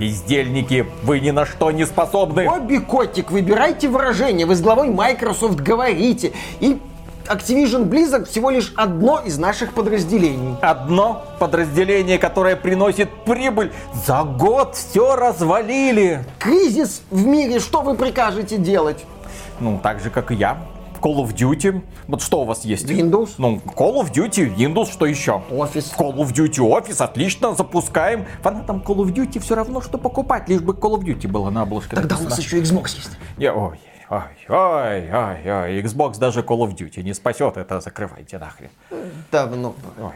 Бездельники, вы ни на что не способны. Обе котик, выбирайте выражение. Вы с главой Microsoft говорите. И Activision Blizzard всего лишь одно из наших подразделений. Одно подразделение, которое приносит прибыль. За год все развалили. Кризис в мире, что вы прикажете делать? Ну, так же, как и я. Call of Duty. Вот что у вас есть? Windows. Ну, Call of Duty, Windows, что еще? Office. Call of Duty Office, отлично, запускаем. Фанатам Call of Duty все равно, что покупать, лишь бы Call of Duty было на обложке. Тогда написано. у нас еще Xbox есть. Я, ой, ой, ой, ой, ой, Xbox даже Call of Duty не спасет, это закрывайте нахрен. Давно. Ой.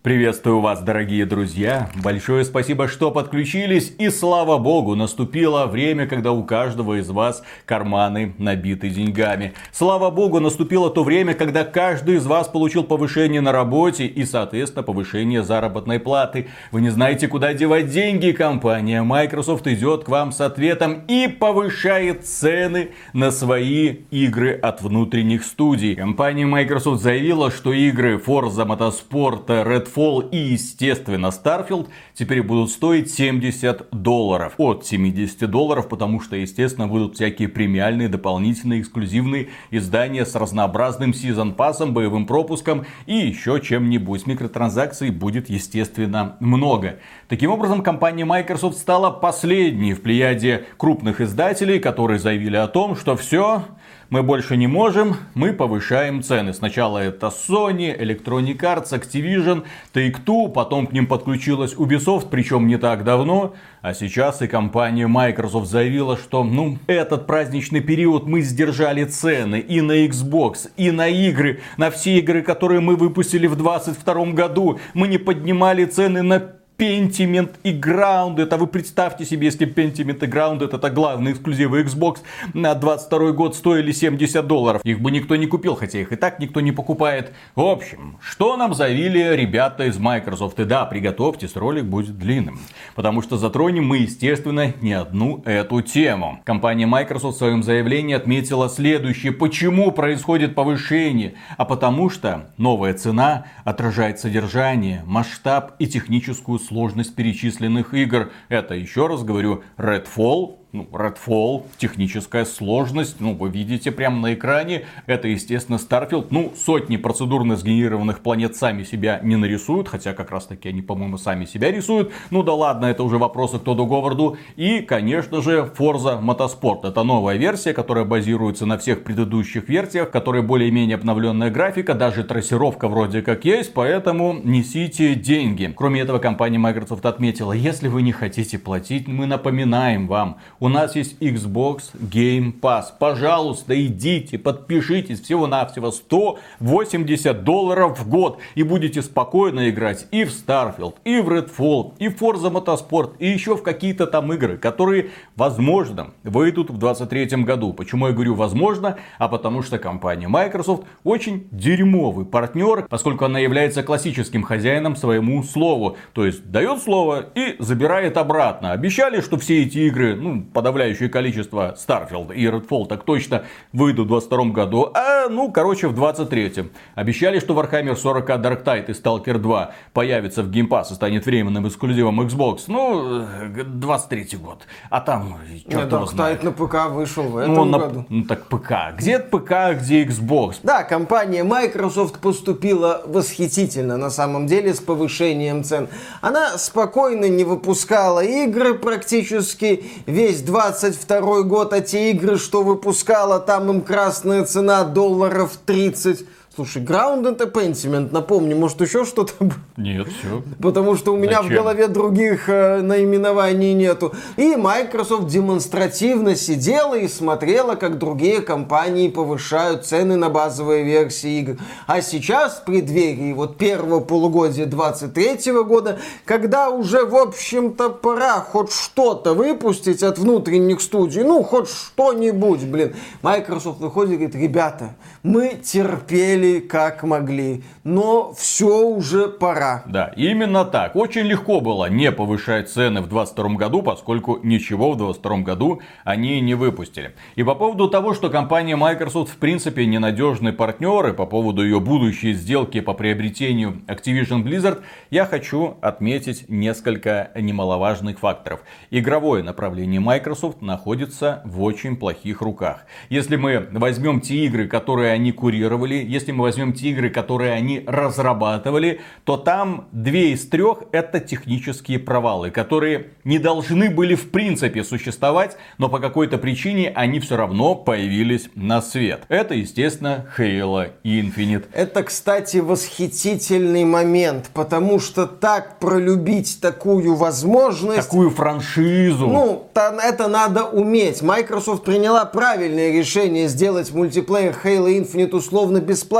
Приветствую вас, дорогие друзья. Большое спасибо, что подключились. И слава богу, наступило время, когда у каждого из вас карманы набиты деньгами. Слава богу, наступило то время, когда каждый из вас получил повышение на работе и, соответственно, повышение заработной платы. Вы не знаете, куда девать деньги. Компания Microsoft идет к вам с ответом и повышает цены на свои игры от внутренних студий. Компания Microsoft заявила, что игры Forza Motorsport, Redfall и, естественно, Starfield теперь будут стоить 70 долларов. От 70 долларов, потому что, естественно, будут всякие премиальные, дополнительные, эксклюзивные издания с разнообразным сезон пассом, боевым пропуском и еще чем-нибудь. Микротранзакций будет, естественно, много. Таким образом, компания Microsoft стала последней в плеяде крупных издателей, которые заявили о том, что все, мы больше не можем, мы повышаем цены. Сначала это Sony, Electronic Arts, Activision, Take-Two, потом к ним подключилась Ubisoft, причем не так давно. А сейчас и компания Microsoft заявила, что ну, этот праздничный период мы сдержали цены и на Xbox, и на игры, на все игры, которые мы выпустили в 2022 году. Мы не поднимали цены на Pentiment и Grounded. А вы представьте себе, если Pentiment и Grounded это главные эксклюзивы Xbox на 22 год стоили 70 долларов. Их бы никто не купил, хотя их и так никто не покупает. В общем, что нам заявили ребята из Microsoft? И да, приготовьтесь, ролик будет длинным. Потому что затронем мы, естественно, не одну эту тему. Компания Microsoft в своем заявлении отметила следующее. Почему происходит повышение? А потому что новая цена отражает содержание, масштаб и техническую сложность перечисленных игр. Это, еще раз говорю, Redfall, ну, Redfall, техническая сложность, ну, вы видите прямо на экране. Это, естественно, Starfield. Ну, сотни процедурно сгенерированных планет сами себя не нарисуют, хотя как раз таки они, по-моему, сами себя рисуют. Ну да ладно, это уже вопросы к Тоду Говарду. И, конечно же, Forza Motorsport. Это новая версия, которая базируется на всех предыдущих версиях, которая более-менее обновленная графика, даже трассировка вроде как есть, поэтому несите деньги. Кроме этого, компания Microsoft отметила, если вы не хотите платить, мы напоминаем вам, у нас есть Xbox Game Pass. Пожалуйста, идите, подпишитесь. Всего-навсего 180 долларов в год. И будете спокойно играть и в Starfield, и в Redfall, и в Forza Motorsport, и еще в какие-то там игры, которые, возможно, выйдут в 2023 году. Почему я говорю возможно? А потому что компания Microsoft очень дерьмовый партнер, поскольку она является классическим хозяином своему слову. То есть дает слово и забирает обратно. Обещали, что все эти игры, ну, подавляющее количество Starfield и Redfall так точно выйдут в 22 году, а ну, короче, в 23 Обещали, что Warhammer 40 Dark Tide и Stalker 2 появится в Game Pass и станет временным эксклюзивом Xbox. Ну, 23 год. А там, черт его Dark. Tide на ПК вышел в этом Ну, на- году. ну, так ПК. Где ПК, где Xbox? Да, компания Microsoft поступила восхитительно на самом деле с повышением цен. Она спокойно не выпускала игры практически весь 22 год, а те игры, что выпускала, там им красная цена долларов 30. Слушай, Ground and Pentiment, напомню, может еще что-то? Нет, все. Потому что у меня в Зачем? голове других э, наименований нету. И Microsoft демонстративно сидела и смотрела, как другие компании повышают цены на базовые версии игр. А сейчас, в преддверии вот первого полугодия 23 года, когда уже, в общем-то, пора хоть что-то выпустить от внутренних студий, ну, хоть что-нибудь, блин, Microsoft выходит и говорит, ребята, мы терпели делали как могли. Но все уже пора. Да, именно так. Очень легко было не повышать цены в 2022 году, поскольку ничего в 2022 году они не выпустили. И по поводу того, что компания Microsoft в принципе ненадежный партнер, и по поводу ее будущей сделки по приобретению Activision Blizzard, я хочу отметить несколько немаловажных факторов. Игровое направление Microsoft находится в очень плохих руках. Если мы возьмем те игры, которые они курировали, если мы возьмем те игры, которые они разрабатывали, то там две из трех это технические провалы, которые не должны были в принципе существовать, но по какой-то причине они все равно появились на свет. Это, естественно, Halo Infinite. Это, кстати, восхитительный момент, потому что так пролюбить такую возможность... Такую франшизу. Ну, это надо уметь. Microsoft приняла правильное решение сделать мультиплеер Halo Infinite условно бесплатным.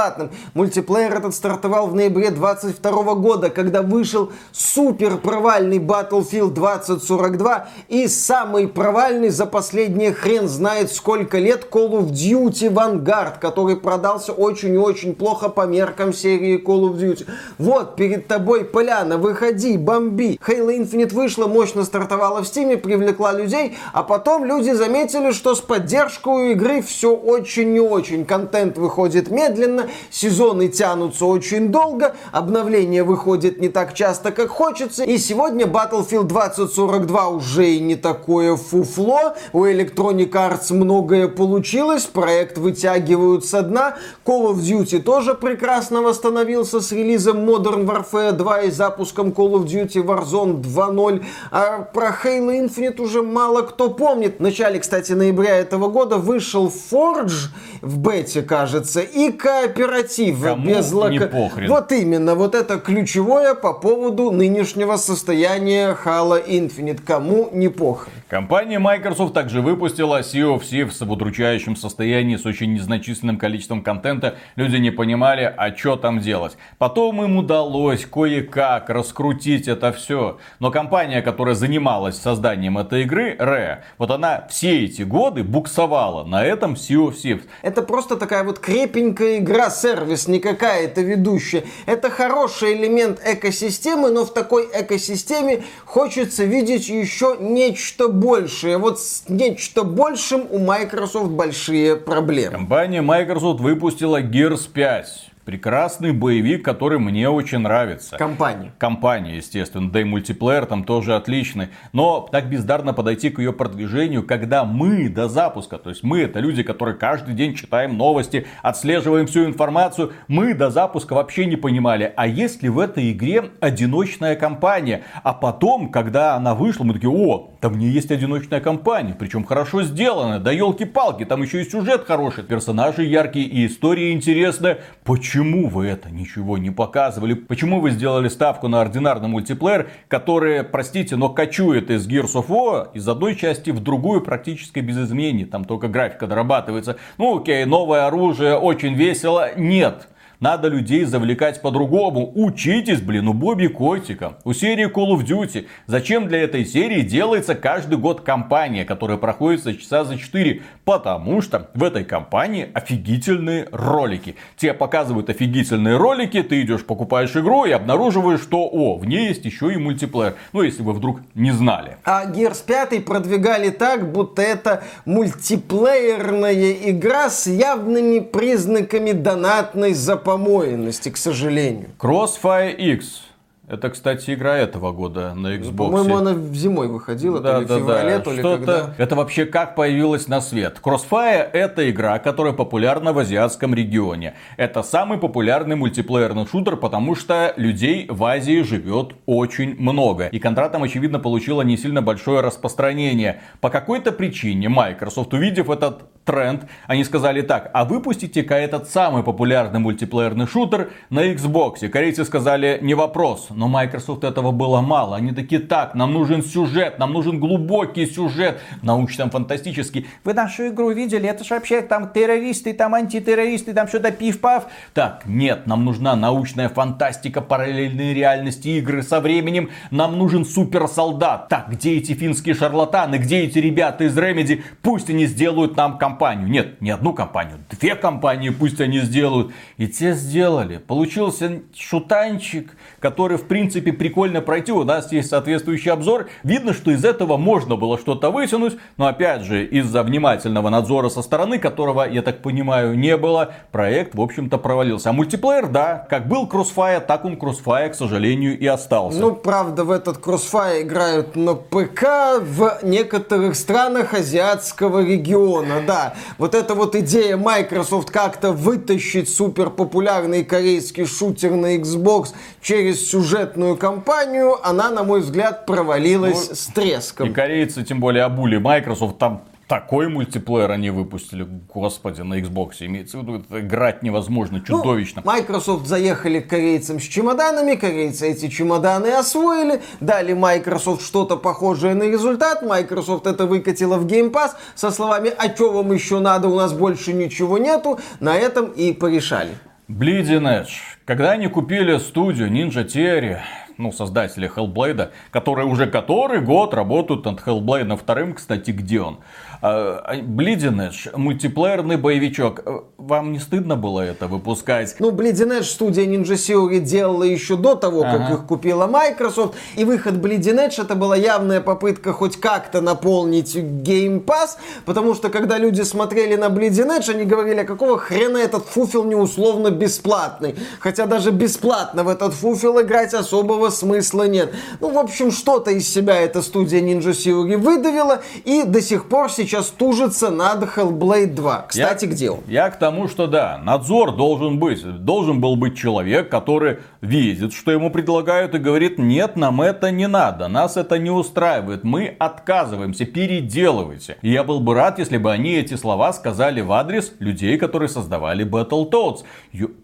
Мультиплеер этот стартовал в ноябре 22 года, когда вышел супер провальный Battlefield 2042 и самый провальный за последние хрен знает сколько лет Call of Duty Vanguard, который продался очень и очень плохо по меркам серии Call of Duty. Вот, перед тобой поляна, выходи, бомби. Halo Infinite вышла, мощно стартовала в Steam, привлекла людей, а потом люди заметили, что с поддержкой игры все очень и очень. Контент выходит медленно, сезоны тянутся очень долго, обновление выходит не так часто, как хочется, и сегодня Battlefield 2042 уже и не такое фуфло, у Electronic Arts многое получилось, проект вытягивают со дна, Call of Duty тоже прекрасно восстановился с релизом Modern Warfare 2 и запуском Call of Duty Warzone 2.0, а про Halo Infinite уже мало кто помнит. В начале, кстати, ноября этого года вышел Forge в бете, кажется, и кооператив Кому без лока... Вот именно, вот это ключевое по поводу нынешнего состояния Halo Infinite. Кому не похрен. Компания Microsoft также выпустила Sea of Thieves в удручающем состоянии с очень незначительным количеством контента. Люди не понимали, а что там делать. Потом им удалось кое-как раскрутить это все. Но компания, которая занималась созданием этой игры, Rare, вот она все эти годы буксовала на этом Sea of Thieves. Это просто такая вот крепенькая игра, сервис, не какая-то ведущая. Это хороший элемент экосистемы, но в такой экосистеме хочется видеть еще нечто большее. Вот с нечто большим у Microsoft большие проблемы. Компания Microsoft выпустила Gears 5. Прекрасный боевик, который мне очень нравится. Компания. Компания, естественно, да и мультиплеер там тоже отличный. Но так бездарно подойти к ее продвижению, когда мы до запуска, то есть мы это люди, которые каждый день читаем новости, отслеживаем всю информацию, мы до запуска вообще не понимали, а есть ли в этой игре одиночная кампания. А потом, когда она вышла, мы такие, о, там не есть одиночная кампания, причем хорошо сделана, да елки-палки, там еще и сюжет хороший, персонажи яркие и история интересная. Почему? Почему вы это ничего не показывали? Почему вы сделали ставку на ординарный мультиплеер, который, простите, но кочует из Gears of War из одной части в другую практически без изменений. Там только графика дорабатывается. Ну окей, новое оружие, очень весело. Нет. Надо людей завлекать по-другому. Учитесь, блин, у Бобби Котика, у серии Call of Duty. Зачем для этой серии делается каждый год кампания, которая проходит за часа за 4? Потому что в этой кампании офигительные ролики. Тебе показывают офигительные ролики, ты идешь, покупаешь игру и обнаруживаешь, что, о, в ней есть еще и мультиплеер. Ну, если вы вдруг не знали. А Gears 5 продвигали так, будто это мультиплеерная игра с явными признаками донатной запасности помоенности, к сожалению. Crossfire X это, кстати, игра этого года на Xbox. По-моему, она зимой выходила, да, то ли да, в феврале, да. то ли когда. Это вообще как появилась на свет? Crossfire это игра, которая популярна в азиатском регионе. Это самый популярный мультиплеерный шутер, потому что людей в Азии живет очень много. И контра там, очевидно, получила не сильно большое распространение. По какой-то причине Microsoft, увидев этот тренд, они сказали так, а выпустите-ка этот самый популярный мультиплеерный шутер на Xbox. И корейцы сказали, не вопрос, Но Microsoft этого было мало. Они такие, так, нам нужен сюжет, нам нужен глубокий сюжет, научно-фантастический. Вы нашу игру видели? Это же вообще там террористы, там антитеррористы, там что-то пив-пав. Так, нет, нам нужна научная фантастика, параллельные реальности, игры со временем. Нам нужен суперсолдат. Так, где эти финские шарлатаны, где эти ребята из Remedy? Пусть они сделают нам компанию. Нет, не одну компанию, две компании пусть они сделают. И те сделали. Получился шутанчик, который в принципе прикольно пройти. У нас есть соответствующий обзор. Видно, что из этого можно было что-то вытянуть. Но опять же, из-за внимательного надзора со стороны, которого, я так понимаю, не было, проект, в общем-то, провалился. А мультиплеер, да, как был Crossfire, так он Crossfire, к сожалению, и остался. Ну, правда, в этот Crossfire играют на ПК в некоторых странах азиатского региона, да. Вот эта вот идея Microsoft как-то вытащить супер популярный корейский шутер на Xbox через сюжетную кампанию, она, на мой взгляд, провалилась ну, с треском. И корейцы, тем более, обули Microsoft там такой мультиплеер они выпустили, господи, на Xbox имеется в виду, играть невозможно, ну, чудовищно. Ну, Microsoft заехали к корейцам с чемоданами, корейцы эти чемоданы освоили, дали Microsoft что-то похожее на результат, Microsoft это выкатила в Game Pass со словами, а что вам еще надо, у нас больше ничего нету, на этом и порешали. Bleeding Edge. Когда они купили студию Ninja Theory, ну, создатели Hellblade, которые уже который год работают над Hellblade вторым, кстати, где он? Bleeding а, Edge, мультиплеерный боевичок. Э, вам не стыдно было это выпускать? Ну, Edge студия Ninja Theory делала еще до того, ага. как их купила Microsoft. И выход Edge это была явная попытка хоть как-то наполнить Game Pass. Потому что, когда люди смотрели на Edge, они говорили, а какого хрена этот фуфел не условно бесплатный. Хотя даже бесплатно в этот фуфел играть особого смысла нет. Ну, в общем, что-то из себя эта студия Ninja Theory выдавила. И до сих пор сейчас сейчас тужится над Hellblade 2. Кстати, я, где он? Я к тому, что да, надзор должен быть. Должен был быть человек, который видит, что ему предлагают и говорит, нет, нам это не надо, нас это не устраивает, мы отказываемся, переделывайте. И я был бы рад, если бы они эти слова сказали в адрес людей, которые создавали Battletoads.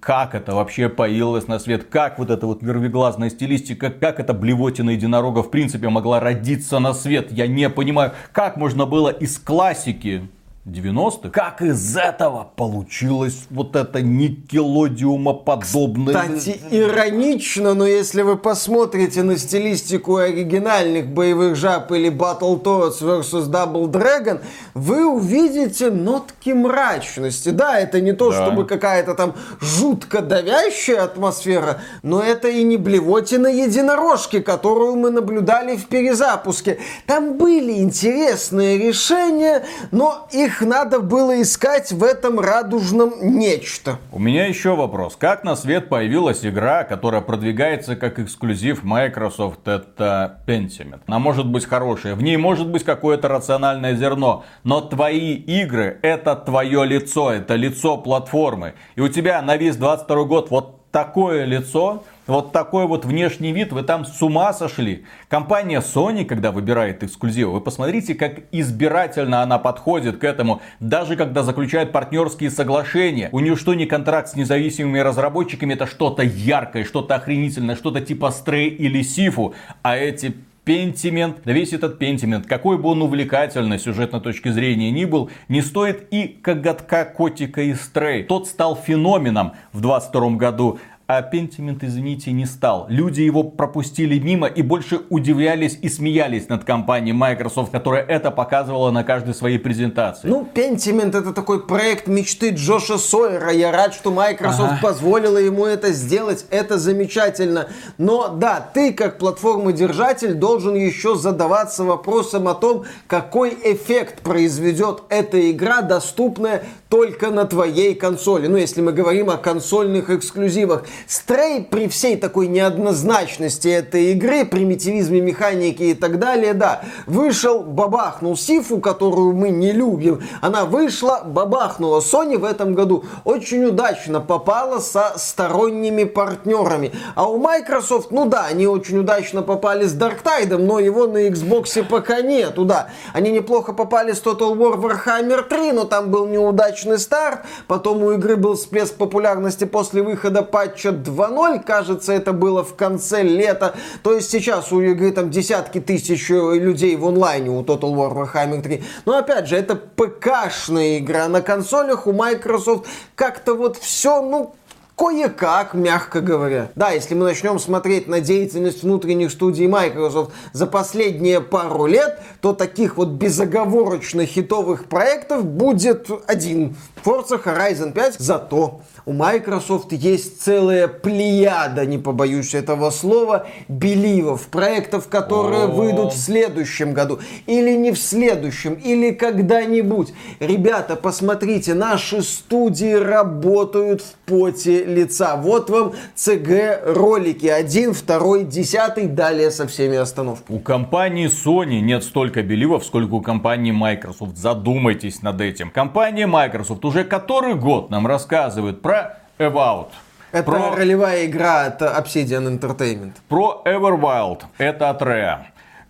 Как это вообще появилось на свет? Как вот эта вот вервиглазная стилистика, как эта блевотина единорога в принципе могла родиться на свет? Я не понимаю, как можно было из классики 90-х. Как из этого получилось вот это никелодиумоподобное? Кстати, иронично, но если вы посмотрите на стилистику оригинальных боевых жаб или Battletoads vs Double Dragon, вы увидите нотки мрачности. Да, это не то, да. чтобы какая-то там жутко давящая атмосфера, но это и не блевотина единорожки, которую мы наблюдали в перезапуске. Там были интересные решения, но их их надо было искать в этом радужном нечто. У меня еще вопрос. Как на свет появилась игра, которая продвигается как эксклюзив Microsoft, это Pentiment? Она может быть хорошая, в ней может быть какое-то рациональное зерно, но твои игры это твое лицо, это лицо платформы. И у тебя на весь 22 год вот такое лицо, вот такой вот внешний вид, вы там с ума сошли. Компания Sony, когда выбирает эксклюзивы, вы посмотрите, как избирательно она подходит к этому. Даже когда заключает партнерские соглашения. У нее что не контракт с независимыми разработчиками, это что-то яркое, что-то охренительное, что-то типа Stray или Сифу. А эти Пентимент, да весь этот Пентимент, какой бы он увлекательный сюжетной точки зрения ни был, не стоит и коготка котика и стрей. Тот стал феноменом в 22 году а Pentiment, извините, не стал. Люди его пропустили мимо и больше удивлялись и смеялись над компанией Microsoft, которая это показывала на каждой своей презентации. Ну, Pentiment это такой проект мечты Джоша Сойера. Я рад, что Microsoft ага. позволила ему это сделать. Это замечательно. Но да, ты как платформодержатель должен еще задаваться вопросом о том, какой эффект произведет эта игра, доступная только на твоей консоли. Ну, если мы говорим о консольных эксклюзивах. Стрей при всей такой неоднозначности этой игры, примитивизме механики и так далее, да, вышел, бабахнул Сифу, которую мы не любим. Она вышла, бабахнула. Sony в этом году очень удачно попала со сторонними партнерами. А у Microsoft, ну да, они очень удачно попали с Dark Tide, но его на Xbox пока нету, да. Они неплохо попали с Total War Warhammer 3, но там был неудачный удачный старт, потом у игры был всплеск популярности после выхода патча 2.0, кажется, это было в конце лета. То есть сейчас у игры там десятки тысяч людей в онлайне у Total War Warhammer 3. Но опять же, это ПК-шная игра. На консолях у Microsoft как-то вот все, ну, Кое-как, мягко говоря. Да, если мы начнем смотреть на деятельность внутренних студий Microsoft за последние пару лет, то таких вот безоговорочно хитовых проектов будет один. Forza Horizon 5. Зато у Microsoft есть целая плеяда, не побоюсь этого слова, беливов, проектов, которые О-о-о. выйдут в следующем году. Или не в следующем, или когда-нибудь. Ребята, посмотрите, наши студии работают в поте лица. Вот вам CG-ролики. Один, второй, десятый, далее со всеми остановками. У компании Sony нет столько беливов, сколько у компании Microsoft. Задумайтесь над этим. Компания Microsoft уже который год нам рассказывает про About. Это про... ролевая игра от Obsidian Entertainment. Про Everwild. Это от Rare.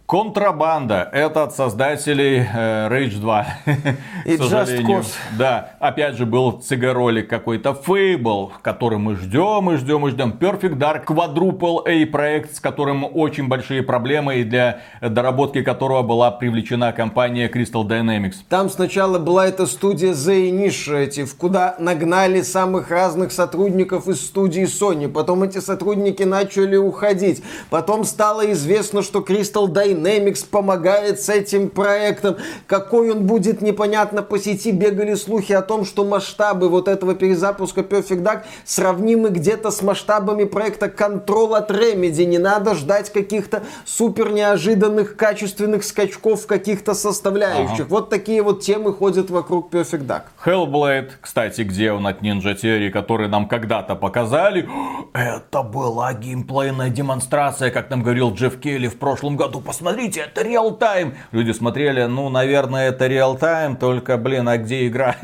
Контрабанда. Это от создателей э, Rage 2. И Just Cause. Да, опять же был цыгаролик какой-то Fable, который мы ждем и ждем и ждем. Perfect Dark Quadruple A проект, с которым очень большие проблемы и для доработки которого была привлечена компания Crystal Dynamics. Там сначала была эта студия The Initiative, куда нагнали самых разных сотрудников из студии Sony. Потом эти сотрудники начали уходить. Потом стало известно, что Crystal Dynamics Dynamics помогает с этим проектом. Какой он будет, непонятно. По сети бегали слухи о том, что масштабы вот этого перезапуска Perfect Dark сравнимы где-то с масштабами проекта Control от Remedy. Не надо ждать каких-то супер неожиданных качественных скачков каких-то составляющих. Ага. Вот такие вот темы ходят вокруг Perfect Dark. Hellblade, кстати, где он от Ninja Theory, который нам когда-то показали. Это была геймплейная демонстрация, как нам говорил Джефф Келли в прошлом году. Посмотрите смотрите, это реал-тайм. Люди смотрели, ну, наверное, это реал-тайм, только, блин, а где игра?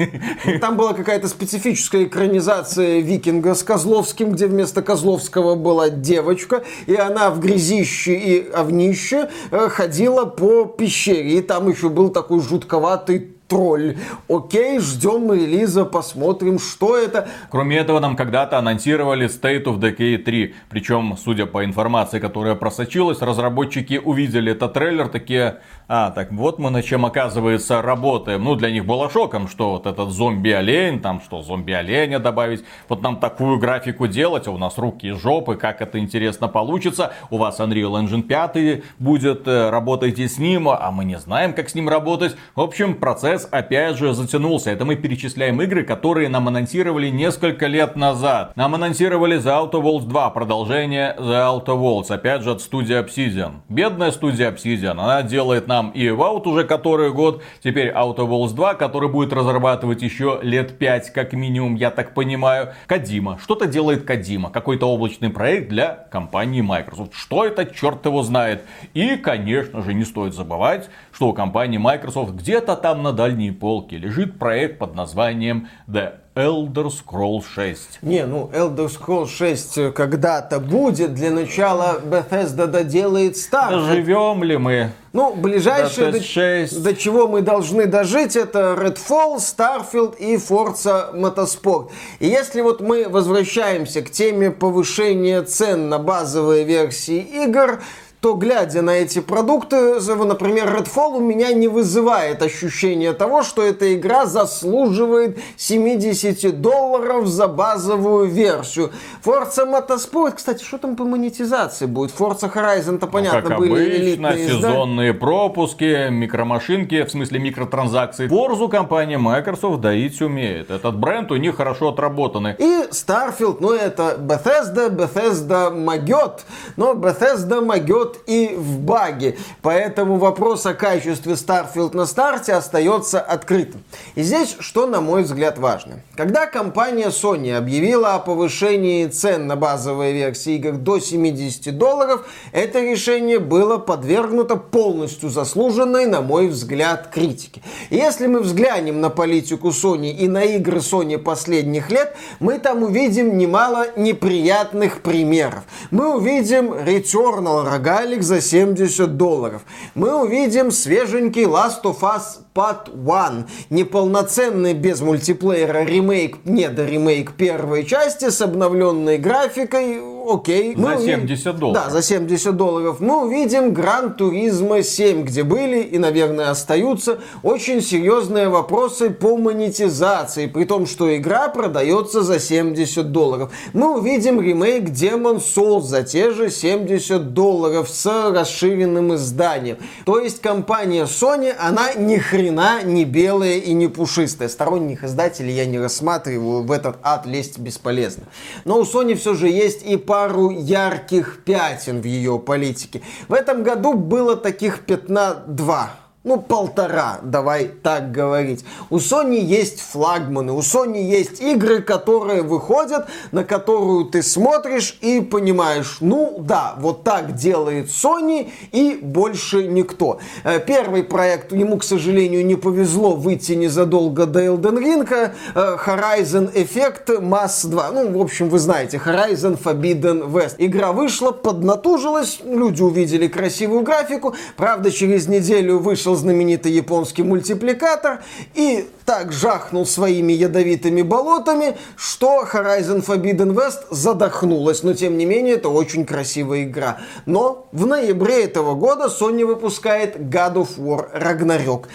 Там была какая-то специфическая экранизация Викинга с Козловским, где вместо Козловского была девочка, и она в грязище и овнище э, ходила по пещере. И там еще был такой жутковатый тролль. Окей, ждем релиза, посмотрим, что это. Кроме этого, нам когда-то анонсировали State of Decay 3. Причем, судя по информации, которая просочилась, разработчики увидели этот трейлер, такие, а, так вот мы на чем, оказывается, работаем. Ну, для них было шоком, что вот этот зомби-олень, там что, зомби-оленя добавить, вот нам такую графику делать, а у нас руки и жопы, как это интересно получится. У вас Unreal Engine 5 будет, э, работайте с ним, а мы не знаем, как с ним работать. В общем, процесс опять же затянулся. Это мы перечисляем игры, которые нам анонсировали несколько лет назад. Нам анонсировали The Outer Worlds 2, продолжение The Outer Worlds, опять же от студии Obsidian. Бедная студия Obsidian, она делает нам и Evout уже который год, теперь Outer Worlds 2, который будет разрабатывать еще лет 5 как минимум, я так понимаю. Кадима. Что-то делает Кадима. Какой-то облачный проект для компании Microsoft. Что это, черт его знает. И, конечно же, не стоит забывать, что у компании Microsoft где-то там на дальней полке лежит проект под названием The Elder Scrolls 6. Не, ну Elder Scrolls 6 когда-то будет. Для начала Bethesda доделает старт. Живем ли мы? Ну, ближайшее, до, 6. до чего мы должны дожить, это Redfall, Starfield и Forza Motorsport. И если вот мы возвращаемся к теме повышения цен на базовые версии игр, то глядя на эти продукты, например, Redfall у меня не вызывает ощущения того, что эта игра заслуживает 70 долларов за базовую версию. Forza Motorsport, кстати, что там по монетизации будет? Forza Horizon-то ну, понятно, ну, как были обычно, элитные сезонные да? пропуски, микромашинки, в смысле микротранзакции. Forza компания Microsoft доить умеет. Этот бренд у них хорошо отработанный. И Starfield, ну это Bethesda, Bethesda могет, но Bethesda могет идет и в баге. Поэтому вопрос о качестве Starfield на старте остается открытым. И здесь что, на мой взгляд, важно. Когда компания Sony объявила о повышении цен на базовые версии игр до 70 долларов, это решение было подвергнуто полностью заслуженной, на мой взгляд, критике. Если мы взглянем на политику Sony и на игры Sony последних лет, мы там увидим немало неприятных примеров. Мы увидим Returnal Rogue Алекс за 70 долларов. Мы увидим свеженький Last of Us Part One. Неполноценный без мультиплеера ремейк, не до ремейк первой части с обновленной графикой. Окей. За Мы 70 долларов. Да, за 70 долларов. Мы увидим Гран Туризма 7, где были и, наверное, остаются очень серьезные вопросы по монетизации, при том, что игра продается за 70 долларов. Мы увидим ремейк Demon Souls за те же 70 долларов с расширенным изданием. То есть компания Sony, она ни хрена не белая и не пушистая. Сторонних издателей я не рассматриваю, в этот ад лезть бесполезно. Но у Sony все же есть и пару ярких пятен в ее политике. В этом году было таких пятна два ну, полтора, давай так говорить. У Sony есть флагманы, у Sony есть игры, которые выходят, на которую ты смотришь и понимаешь, ну да, вот так делает Sony и больше никто. Э, первый проект, ему, к сожалению, не повезло выйти незадолго до Elden Ring, э, Horizon Effect Mass 2. Ну, в общем, вы знаете, Horizon Forbidden West. Игра вышла, поднатужилась, люди увидели красивую графику, правда, через неделю вышел вышел знаменитый японский мультипликатор и так жахнул своими ядовитыми болотами, что Horizon Forbidden West задохнулась. Но тем не менее, это очень красивая игра. Но в ноябре этого года Sony выпускает God of War Ragnarok.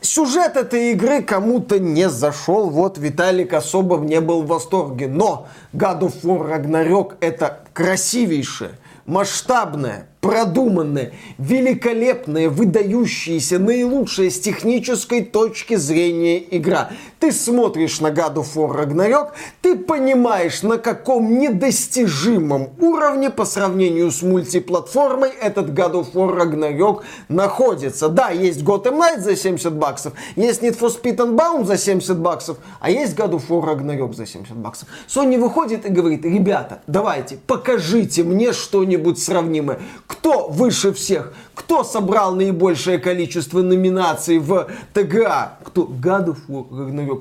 Сюжет этой игры кому-то не зашел, вот Виталик особо не был в восторге. Но God of War Ragnarok это красивейшее, масштабное, продуманная, великолепная, выдающаяся, наилучшая с технической точки зрения игра. Ты смотришь на God of War Ragnarok, ты понимаешь, на каком недостижимом уровне по сравнению с мультиплатформой этот God of War Ragnarok находится. Да, есть Gotham Knight за 70 баксов, есть Need for Speed Unbound за 70 баксов, а есть God of War Ragnarok за 70 баксов. Sony выходит и говорит, ребята, давайте, покажите мне что-нибудь сравнимое кто выше всех? Кто собрал наибольшее количество номинаций в ТГА? Кто? Гадов.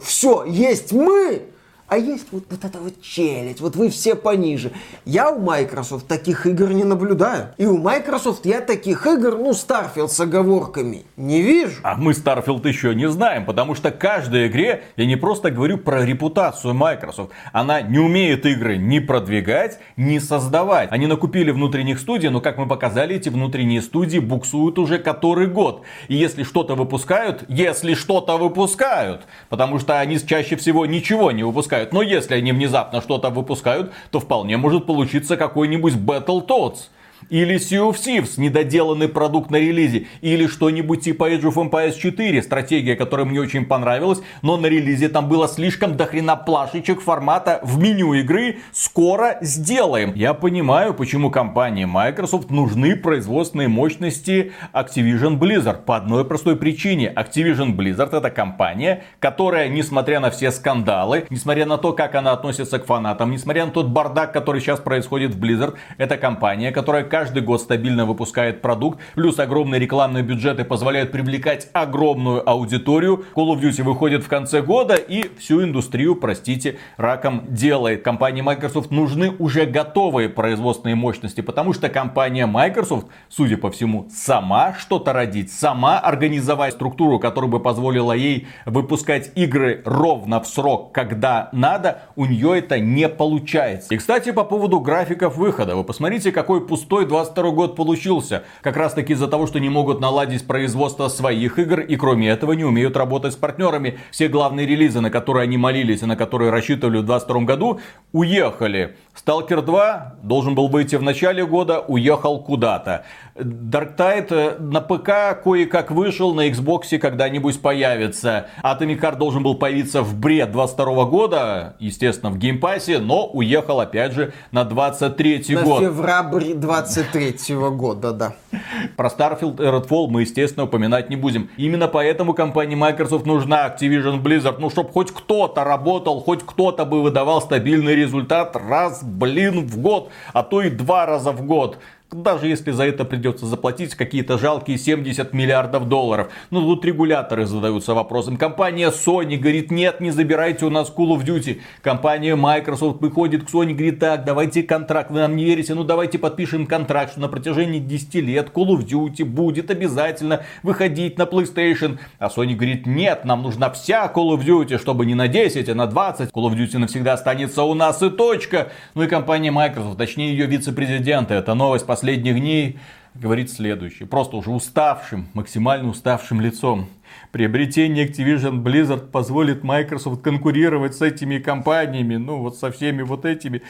Все, есть мы! А есть вот, вот эта вот челядь, вот вы все пониже. Я у Microsoft таких игр не наблюдаю. И у Microsoft я таких игр, ну, Starfield с оговорками, не вижу. А мы Starfield еще не знаем, потому что каждой игре, я не просто говорю про репутацию Microsoft, она не умеет игры ни продвигать, ни создавать. Они накупили внутренних студий, но, как мы показали, эти внутренние студии буксуют уже который год. И если что-то выпускают, если что-то выпускают, потому что они чаще всего ничего не выпускают, выпускают. Но если они внезапно что-то выпускают, то вполне может получиться какой-нибудь Battletoads. Или Sea of Thieves, недоделанный продукт на релизе. Или что-нибудь типа Age of Empires 4, стратегия, которая мне очень понравилась. Но на релизе там было слишком дохрена плашечек формата в меню игры «Скоро сделаем». Я понимаю, почему компании Microsoft нужны производственные мощности Activision Blizzard. По одной простой причине. Activision Blizzard это компания, которая, несмотря на все скандалы, несмотря на то, как она относится к фанатам, несмотря на тот бардак, который сейчас происходит в Blizzard, это компания, которая каждый год стабильно выпускает продукт, плюс огромные рекламные бюджеты позволяют привлекать огромную аудиторию. Call of Duty выходит в конце года и всю индустрию, простите, раком делает. Компании Microsoft нужны уже готовые производственные мощности, потому что компания Microsoft, судя по всему, сама что-то родить, сама организовать структуру, которая бы позволила ей выпускать игры ровно в срок, когда надо, у нее это не получается. И, кстати, по поводу графиков выхода. Вы посмотрите, какой пустой неплохой 22 год получился. Как раз таки из-за того, что не могут наладить производство своих игр и кроме этого не умеют работать с партнерами. Все главные релизы, на которые они молились и на которые рассчитывали в 22 году, уехали. Сталкер 2 должен был выйти в начале года, уехал куда-то. Darktide э, на ПК кое-как вышел, на Xbox когда-нибудь появится. Atomic Heart должен был появиться в бред 22 года, естественно, в Game Pass е, но уехал опять же на 23 на год. На февраль 23 года, да. Про Starfield и Redfall мы, естественно, упоминать не будем. Именно поэтому компании Microsoft нужна Activision Blizzard, ну, чтобы хоть кто-то работал, хоть кто-то бы выдавал стабильный результат раз, блин, в год, а то и два раза в год. Даже если за это придется заплатить какие-то жалкие 70 миллиардов долларов. Ну, тут регуляторы задаются вопросом. Компания Sony говорит, нет, не забирайте у нас Call of Duty. Компания Microsoft выходит к Sony, говорит, так, давайте контракт, вы нам не верите, ну давайте подпишем контракт, что на протяжении 10 лет Call of Duty будет обязательно выходить на PlayStation. А Sony говорит, нет, нам нужна вся Call of Duty, чтобы не на 10, а на 20. Call of Duty навсегда останется у нас и точка. Ну и компания Microsoft, точнее ее вице-президента, это новость последних дней, говорит следующее. Просто уже уставшим, максимально уставшим лицом. Приобретение Activision Blizzard позволит Microsoft конкурировать с этими компаниями, ну вот со всеми вот этими,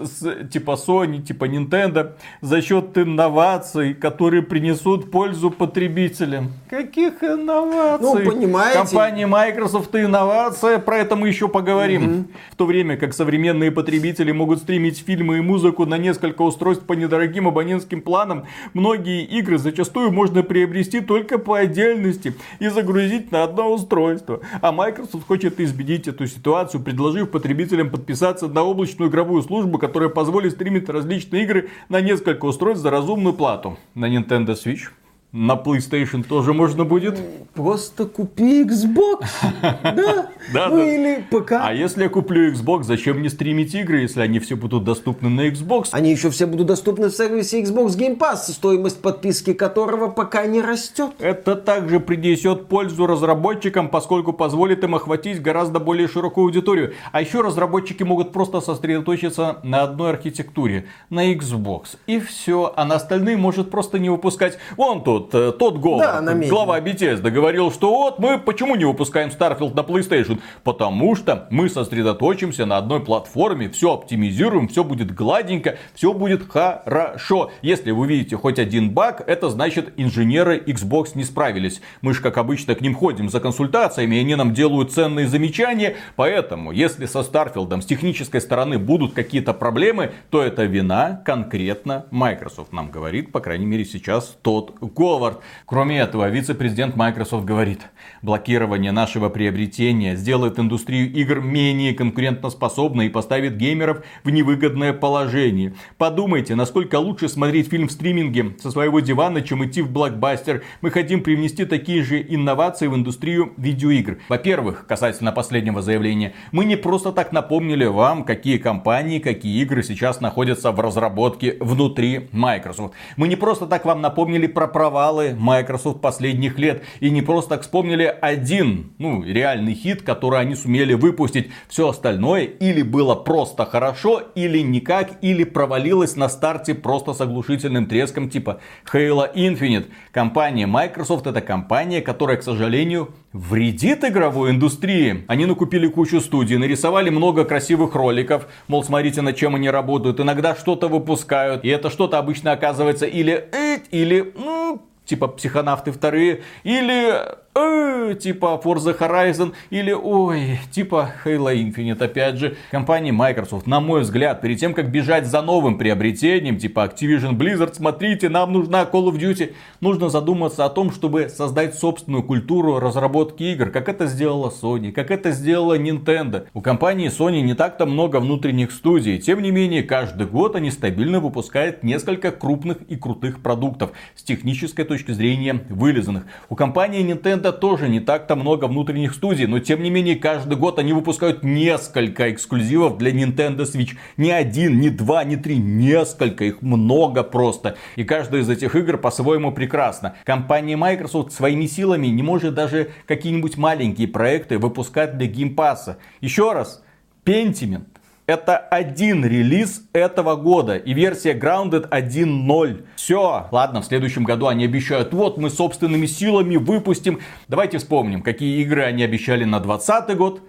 с, типа Sony, типа Nintendo, за счет инноваций, которые принесут пользу потребителям. Каких инноваций? Ну, понимаете. Компания Microsoft и инновация, про это мы еще поговорим. Угу. В то время как современные потребители могут стримить фильмы и музыку на несколько устройств по недорогим абонентским планам, многие игры зачастую можно приобрести только по отдельности и загрузить на одно устройство. А Microsoft хочет изменить эту ситуацию, предложив потребителям подписаться на облачную игровую службу, которая позволит стримить различные игры на несколько устройств за разумную плату. На Nintendo Switch на PlayStation тоже можно будет. Просто купи Xbox. Да. Да, ну или ПК. А если я куплю Xbox, зачем мне стримить игры, если они все будут доступны на Xbox? Они еще все будут доступны в сервисе Xbox Game Pass, стоимость подписки которого пока не растет. Это также принесет пользу разработчикам, поскольку позволит им охватить гораздо более широкую аудиторию. А еще разработчики могут просто сосредоточиться на одной архитектуре, на Xbox. И все. А на остальные может просто не выпускать. Вон тут вот э, тот Говард, да, глава Bethesda, говорил, что вот мы почему не выпускаем Starfield на PlayStation? Потому что мы сосредоточимся на одной платформе, все оптимизируем, все будет гладенько, все будет хорошо. Если вы видите хоть один баг, это значит инженеры Xbox не справились. Мы же, как обычно, к ним ходим за консультациями, и они нам делают ценные замечания. Поэтому, если со Starfield с технической стороны будут какие-то проблемы, то это вина конкретно Microsoft нам говорит, по крайней мере сейчас тот Говард. Говард. Кроме этого, вице-президент Microsoft говорит, блокирование нашего приобретения сделает индустрию игр менее конкурентоспособной и поставит геймеров в невыгодное положение. Подумайте, насколько лучше смотреть фильм в стриминге со своего дивана, чем идти в блокбастер. Мы хотим привнести такие же инновации в индустрию видеоигр. Во-первых, касательно последнего заявления, мы не просто так напомнили вам, какие компании, какие игры сейчас находятся в разработке внутри Microsoft. Мы не просто так вам напомнили про права провалы Microsoft последних лет. И не просто так вспомнили один, ну, реальный хит, который они сумели выпустить. Все остальное или было просто хорошо, или никак, или провалилось на старте просто с оглушительным треском типа Halo Infinite. Компания Microsoft это компания, которая, к сожалению, вредит игровой индустрии. Они накупили кучу студий, нарисовали много красивых роликов, мол, смотрите, над чем они работают, иногда что-то выпускают, и это что-то обычно оказывается или или ну, типа психонавты вторые, или э, типа Forza Horizon или ой, типа Halo Infinite. Опять же, компания Microsoft, на мой взгляд, перед тем, как бежать за новым приобретением, типа Activision Blizzard, смотрите, нам нужна Call of Duty, нужно задуматься о том, чтобы создать собственную культуру разработки игр, как это сделала Sony, как это сделала Nintendo. У компании Sony не так-то много внутренних студий, тем не менее, каждый год они стабильно выпускают несколько крупных и крутых продуктов с технической точки зрения вылизанных. У компании Nintendo Nintendo тоже не так-то много внутренних студий, но тем не менее каждый год они выпускают несколько эксклюзивов для Nintendo Switch. Не один, не два, не три, несколько, их много просто. И каждая из этих игр по-своему прекрасна. Компания Microsoft своими силами не может даже какие-нибудь маленькие проекты выпускать для Game Pass а. Еще раз, Pentiment это один релиз этого года и версия Grounded 1.0. Все, ладно, в следующем году они обещают, вот мы собственными силами выпустим. Давайте вспомним, какие игры они обещали на 2020 год,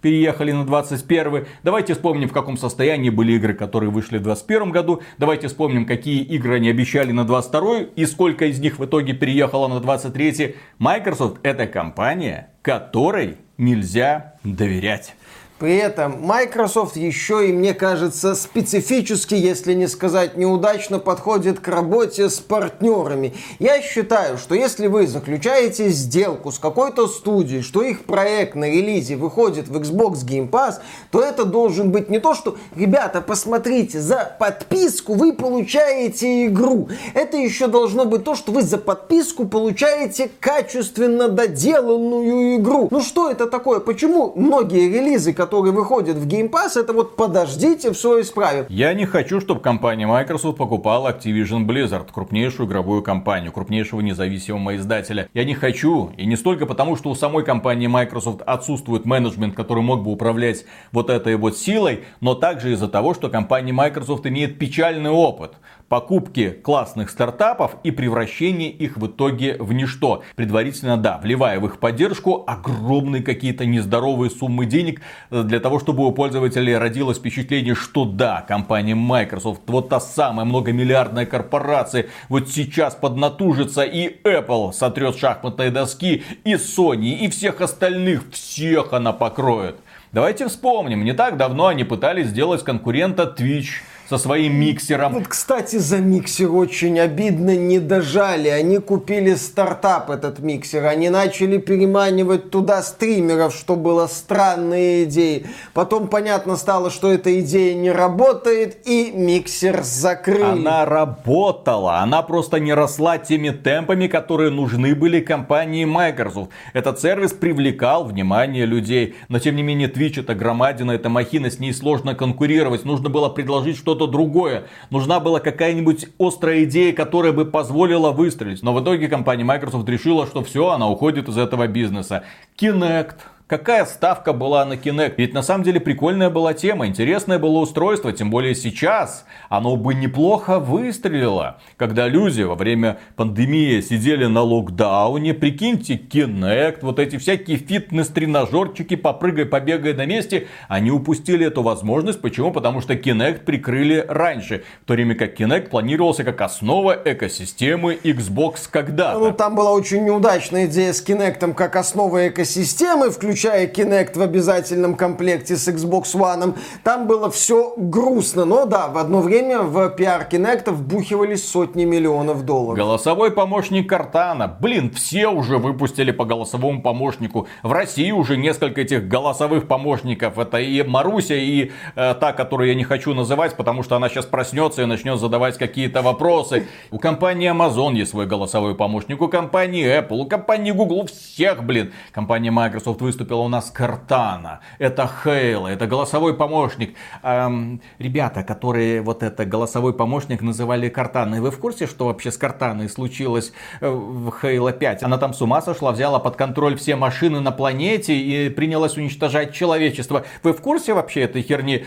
переехали на 21 Давайте вспомним, в каком состоянии были игры, которые вышли в 21 году. Давайте вспомним, какие игры они обещали на 22 и сколько из них в итоге переехало на 23 Microsoft это компания, которой нельзя доверять. При этом Microsoft еще и, мне кажется, специфически, если не сказать неудачно, подходит к работе с партнерами. Я считаю, что если вы заключаете сделку с какой-то студией, что их проект на релизе выходит в Xbox Game Pass, то это должен быть не то, что, ребята, посмотрите, за подписку вы получаете игру. Это еще должно быть то, что вы за подписку получаете качественно доделанную игру. Ну что это такое? Почему многие релизы, которые который выходит в Game Pass, это вот подождите, все исправят. Я не хочу, чтобы компания Microsoft покупала Activision Blizzard, крупнейшую игровую компанию, крупнейшего независимого издателя. Я не хочу, и не столько потому, что у самой компании Microsoft отсутствует менеджмент, который мог бы управлять вот этой вот силой, но также из-за того, что компания Microsoft имеет печальный опыт покупки классных стартапов и превращения их в итоге в ничто. Предварительно, да, вливая в их поддержку огромные какие-то нездоровые суммы денег для того, чтобы у пользователей родилось впечатление, что да, компания Microsoft, вот та самая многомиллиардная корпорация, вот сейчас поднатужится и Apple сотрет шахматные доски, и Sony, и всех остальных, всех она покроет. Давайте вспомним, не так давно они пытались сделать конкурента Twitch со своим миксером. Вот, кстати, за миксер очень обидно не дожали. Они купили стартап этот миксер. Они начали переманивать туда стримеров, что было странной идеей. Потом понятно стало, что эта идея не работает, и миксер закрыли. Она работала. Она просто не росла теми темпами, которые нужны были компании Microsoft. Этот сервис привлекал внимание людей. Но тем не менее, Twitch это громадина, это махина, с ней сложно конкурировать. Нужно было предложить что-то что-то другое. Нужна была какая-нибудь острая идея, которая бы позволила выстрелить. Но в итоге компания Microsoft решила, что все, она уходит из этого бизнеса. Kinect Какая ставка была на Kinect? Ведь на самом деле прикольная была тема, интересное было устройство, тем более сейчас оно бы неплохо выстрелило. Когда люди во время пандемии сидели на локдауне, прикиньте, Kinect, вот эти всякие фитнес-тренажерчики, попрыгай, побегай на месте, они упустили эту возможность. Почему? Потому что Kinect прикрыли раньше, в то время как Kinect планировался как основа экосистемы Xbox когда-то. Ну, там была очень неудачная идея с Kinect как основа экосистемы, включая включая Kinect в обязательном комплекте с Xbox One. Там было все грустно. Но да, в одно время в пиар Kinect вбухивались сотни миллионов долларов. Голосовой помощник Картана. Блин, все уже выпустили по голосовому помощнику. В России уже несколько этих голосовых помощников. Это и Маруся, и э, та, которую я не хочу называть, потому что она сейчас проснется и начнет задавать какие-то вопросы. У компании Amazon есть свой голосовой помощник, у компании Apple, у компании Google, у всех, блин. Компания Microsoft выступила выступила у нас Картана, это Хейла, это голосовой помощник. Эм, ребята, которые вот это голосовой помощник называли Картаной, вы в курсе, что вообще с Картаной случилось э, в Хейла 5? Она там с ума сошла, взяла под контроль все машины на планете и принялась уничтожать человечество. Вы в курсе вообще этой херни?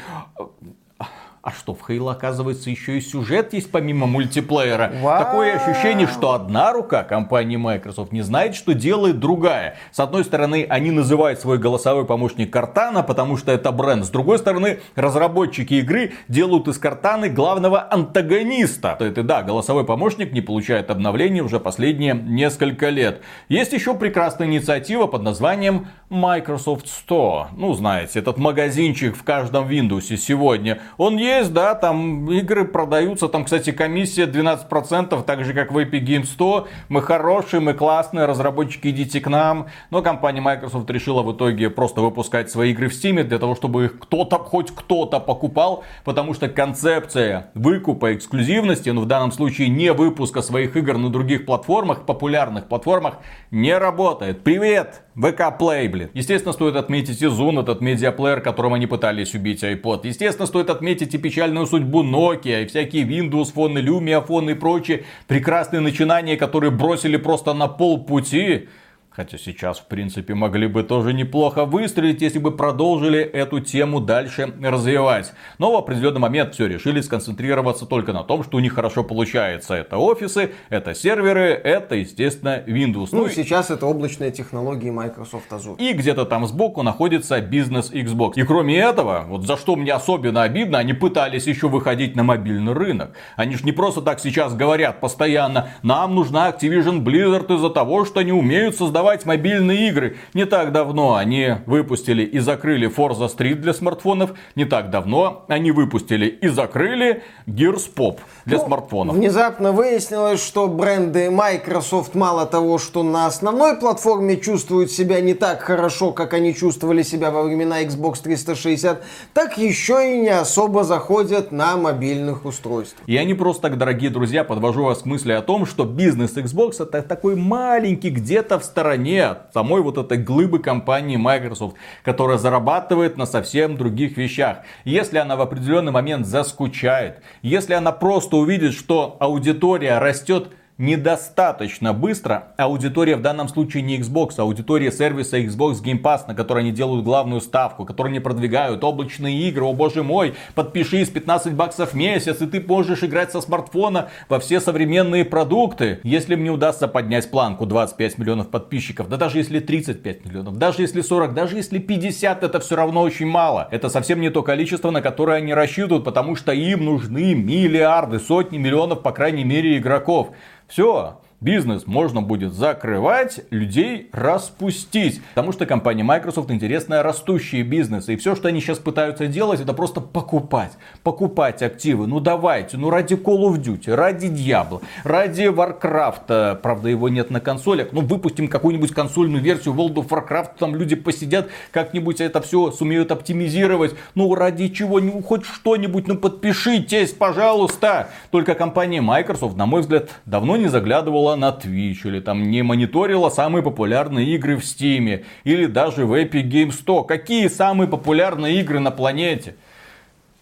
А что, в Halo, оказывается, еще и сюжет есть помимо мультиплеера. Вау. Такое ощущение, что одна рука компании Microsoft не знает, что делает другая. С одной стороны, они называют свой голосовой помощник Картана, потому что это бренд. С другой стороны, разработчики игры делают из Картаны главного антагониста. Это, да, голосовой помощник не получает обновлений уже последние несколько лет. Есть еще прекрасная инициатива под названием Microsoft Store. Ну, знаете, этот магазинчик в каждом Windows сегодня. Он есть есть, да, там игры продаются, там, кстати, комиссия 12%, так же, как в Epic Games 100. Мы хорошие, мы классные, разработчики, идите к нам. Но компания Microsoft решила в итоге просто выпускать свои игры в Steam для того, чтобы их кто-то, хоть кто-то покупал, потому что концепция выкупа эксклюзивности, ну, в данном случае не выпуска своих игр на других платформах, популярных платформах, не работает. Привет! ВК Play, блин. Естественно, стоит отметить и Zoom, этот медиаплеер, которым они пытались убить iPod. Естественно, стоит отметить и печальную судьбу Nokia, и всякие Windows Phone, Lumia Phone и прочие прекрасные начинания, которые бросили просто на полпути. Хотя сейчас, в принципе, могли бы тоже неплохо выстрелить, если бы продолжили эту тему дальше развивать. Но в определенный момент все решили сконцентрироваться только на том, что у них хорошо получается. Это офисы, это серверы, это, естественно, Windows. Ну, ну сейчас это облачные технологии Microsoft Azure. И где-то там сбоку находится бизнес Xbox. И кроме этого, вот за что мне особенно обидно, они пытались еще выходить на мобильный рынок. Они же не просто так сейчас говорят постоянно, нам нужна Activision Blizzard из-за того, что они умеют создавать продавать мобильные игры. Не так давно они выпустили и закрыли Forza Street для смартфонов. Не так давно они выпустили и закрыли Gears Pop для ну, смартфонов. Внезапно выяснилось, что бренды Microsoft мало того, что на основной платформе чувствуют себя не так хорошо, как они чувствовали себя во времена Xbox 360, так еще и не особо заходят на мобильных устройствах. Я не просто так, дорогие друзья, подвожу вас к мысли о том, что бизнес Xbox это такой маленький где-то в стороне от самой вот этой глыбы компании Microsoft, которая зарабатывает на совсем других вещах. Если она в определенный момент заскучает, если она просто увидит, что аудитория растет недостаточно быстро. Аудитория в данном случае не Xbox, а аудитория сервиса Xbox Game Pass, на который они делают главную ставку, который они продвигают. Облачные игры, о боже мой, подпишись, 15 баксов в месяц, и ты можешь играть со смартфона во все современные продукты. Если мне удастся поднять планку 25 миллионов подписчиков, да даже если 35 миллионов, даже если 40, даже если 50, это все равно очень мало. Это совсем не то количество, на которое они рассчитывают, потому что им нужны миллиарды, сотни миллионов, по крайней мере, игроков. Все, бизнес можно будет закрывать, людей распустить. Потому что компания Microsoft интересная растущие бизнесы. И все, что они сейчас пытаются делать, это просто покупать. Покупать активы. Ну давайте, ну ради Call of Duty, ради Diablo, ради Warcraft. Правда, его нет на консолях. Ну выпустим какую-нибудь консольную версию World of Warcraft. Там люди посидят, как-нибудь это все сумеют оптимизировать. Ну ради чего, ну хоть что-нибудь, ну подпишитесь, пожалуйста. Только компания Microsoft, на мой взгляд, давно не заглядывала на Twitch, или там не мониторила самые популярные игры в Steam, или даже в Epic Games 100. Какие самые популярные игры на планете?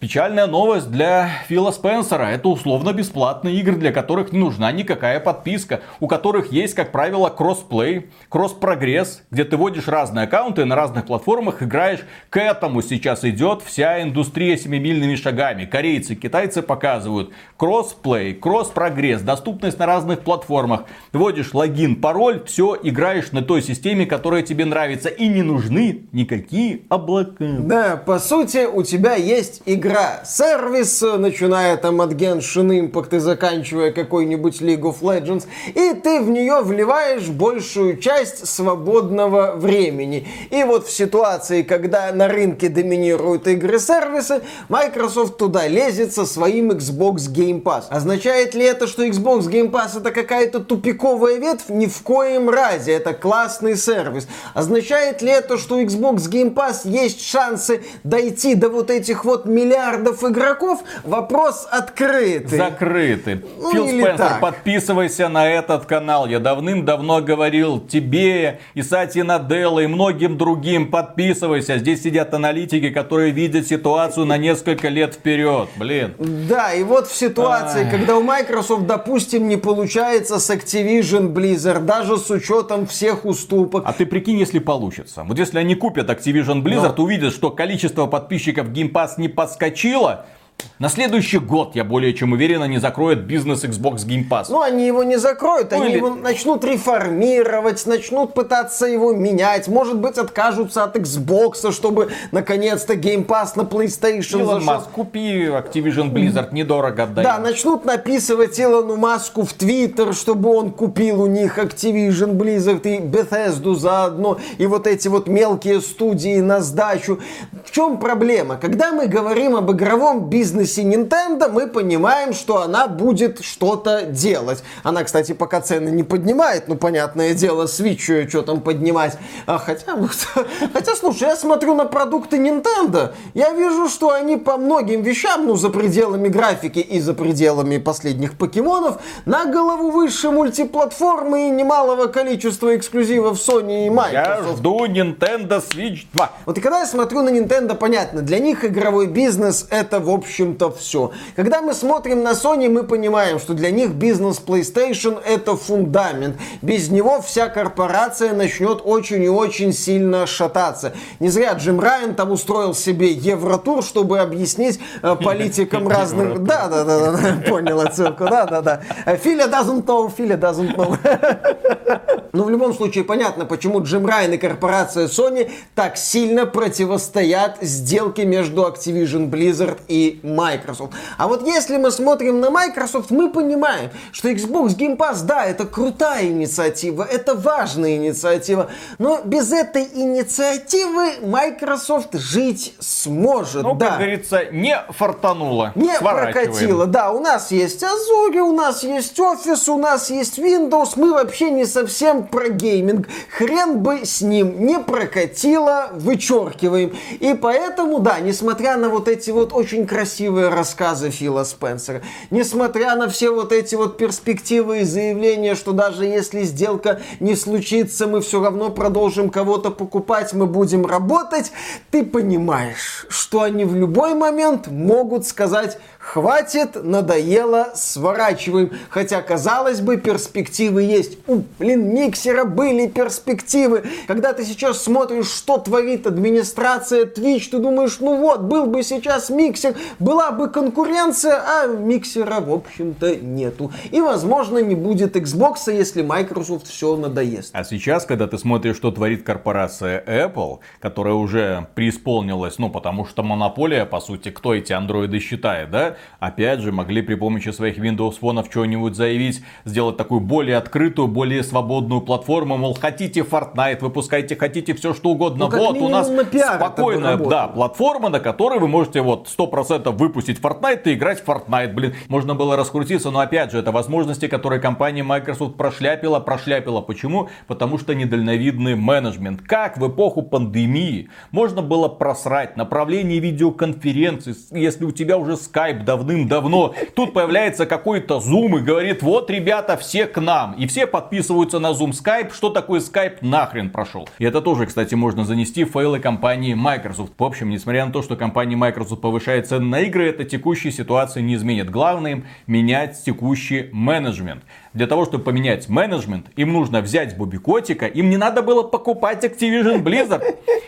Печальная новость для Фила Спенсера. Это условно бесплатные игры, для которых не нужна никакая подписка. У которых есть, как правило, кроссплей, кросс-прогресс, где ты вводишь разные аккаунты на разных платформах, играешь. К этому сейчас идет вся индустрия семимильными шагами. Корейцы, китайцы показывают кроссплей, кросс-прогресс, доступность на разных платформах. Вводишь логин, пароль, все, играешь на той системе, которая тебе нравится. И не нужны никакие облака. Да, по сути, у тебя есть игра игра-сервис, начиная там от Genshin Impact и заканчивая какой-нибудь League of Legends, и ты в нее вливаешь большую часть свободного времени. И вот в ситуации, когда на рынке доминируют игры-сервисы, Microsoft туда лезет со своим Xbox Game Pass. Означает ли это, что Xbox Game Pass это какая-то тупиковая ветвь? Ни в коем разе, это классный сервис. Означает ли это, что Xbox Game Pass есть шансы дойти до вот этих вот миллиардов миллиардов игроков, вопрос открытый. Закрытый. Ну, Фил Спенсер, так. подписывайся на этот канал. Я давным-давно говорил тебе и Сати Наделла и многим другим, подписывайся. Здесь сидят аналитики, которые видят ситуацию на несколько лет вперед. Блин. Да, и вот в ситуации, Ай. когда у Microsoft, допустим, не получается с Activision Blizzard, даже с учетом всех уступок. А ты прикинь, если получится. Вот если они купят Activision Blizzard, Но... увидят, что количество подписчиков Game Pass не подскочит отскочила, на следующий год, я более чем уверен, они закроют бизнес Xbox Game Pass. Ну, они его не закроют, ну, они или... его начнут реформировать, начнут пытаться его менять. Может быть, откажутся от Xbox, чтобы наконец-то Game Pass на PlayStation Илон зашел. Маск, купи Activision Blizzard, недорого отдай. Да, начнут написывать Илону Маску в Twitter, чтобы он купил у них Activision Blizzard и Bethesda заодно, и вот эти вот мелкие студии на сдачу. В чем проблема? Когда мы говорим об игровом бизнесе, бизнесе Nintendo, мы понимаем, что она будет что-то делать. Она, кстати, пока цены не поднимает, ну, понятное дело, Switch что там поднимать. А, хотя, хотя, слушай, я смотрю на продукты Nintendo, я вижу, что они по многим вещам, ну, за пределами графики и за пределами последних покемонов, на голову выше мультиплатформы и немалого количества эксклюзивов Sony и Microsoft. Я жду Nintendo Switch 2. Вот и когда я смотрю на Nintendo, понятно, для них игровой бизнес это, в общем, общем-то, все. Когда мы смотрим на Sony, мы понимаем, что для них бизнес PlayStation это фундамент. Без него вся корпорация начнет очень и очень сильно шататься. Не зря Джим Райан там устроил себе Евротур, чтобы объяснить э, политикам разных... Да, да, да, да, понял отсылку, да, да, да. Филя doesn't know, Филя doesn't know. Но ну, в любом случае понятно, почему Джим Райан и корпорация Sony так сильно противостоят сделке между Activision Blizzard и Microsoft. А вот если мы смотрим на Microsoft, мы понимаем, что Xbox Game Pass, да, это крутая инициатива, это важная инициатива, но без этой инициативы Microsoft жить сможет. Ну, да. как говорится, не фартануло. Не прокатило, да. У нас есть Azure, у нас есть Office, у нас есть Windows. Мы вообще не совсем про гейминг. Хрен бы с ним. Не прокатило, вычеркиваем. И поэтому, да, несмотря на вот эти вот очень красивые рассказы Фила Спенсера, несмотря на все вот эти вот перспективы и заявления, что даже если сделка не случится, мы все равно продолжим кого-то покупать, мы будем работать, ты понимаешь, что они в любой момент могут сказать Хватит, надоело, сворачиваем. Хотя, казалось бы, перспективы есть. У, блин, миксера были перспективы. Когда ты сейчас смотришь, что творит администрация Twitch, ты думаешь, ну вот, был бы сейчас миксер, была бы конкуренция, а миксера, в общем-то, нету. И, возможно, не будет Xbox, если Microsoft все надоест. А сейчас, когда ты смотришь, что творит корпорация Apple, которая уже преисполнилась, ну, потому что монополия, по сути, кто эти андроиды считает, да? Опять же, могли при помощи своих Windows фонов что-нибудь заявить, сделать такую более открытую, более свободную платформу, мол, хотите Fortnite, выпускайте, хотите все что угодно. Ну, вот у нас спокойная, да, платформа, на которой вы можете вот 100% выпустить Fortnite и играть в Fortnite, блин. Можно было раскрутиться, но опять же, это возможности, которые компания Microsoft прошляпила, прошляпила. Почему? Потому что недальновидный менеджмент. Как в эпоху пандемии можно было просрать направление видеоконференции, если у тебя уже Skype давным-давно. Тут появляется какой-то Zoom и говорит, вот, ребята, все к нам. И все подписываются на Zoom Skype. Что такое Skype? Нахрен прошел. И это тоже, кстати, можно занести в файлы компании Microsoft. В общем, несмотря на то, что компания Microsoft повышает цены на игры, это текущей ситуации не изменит. Главное им менять текущий менеджмент для того, чтобы поменять менеджмент, им нужно взять Бобби Котика, им не надо было покупать Activision Blizzard.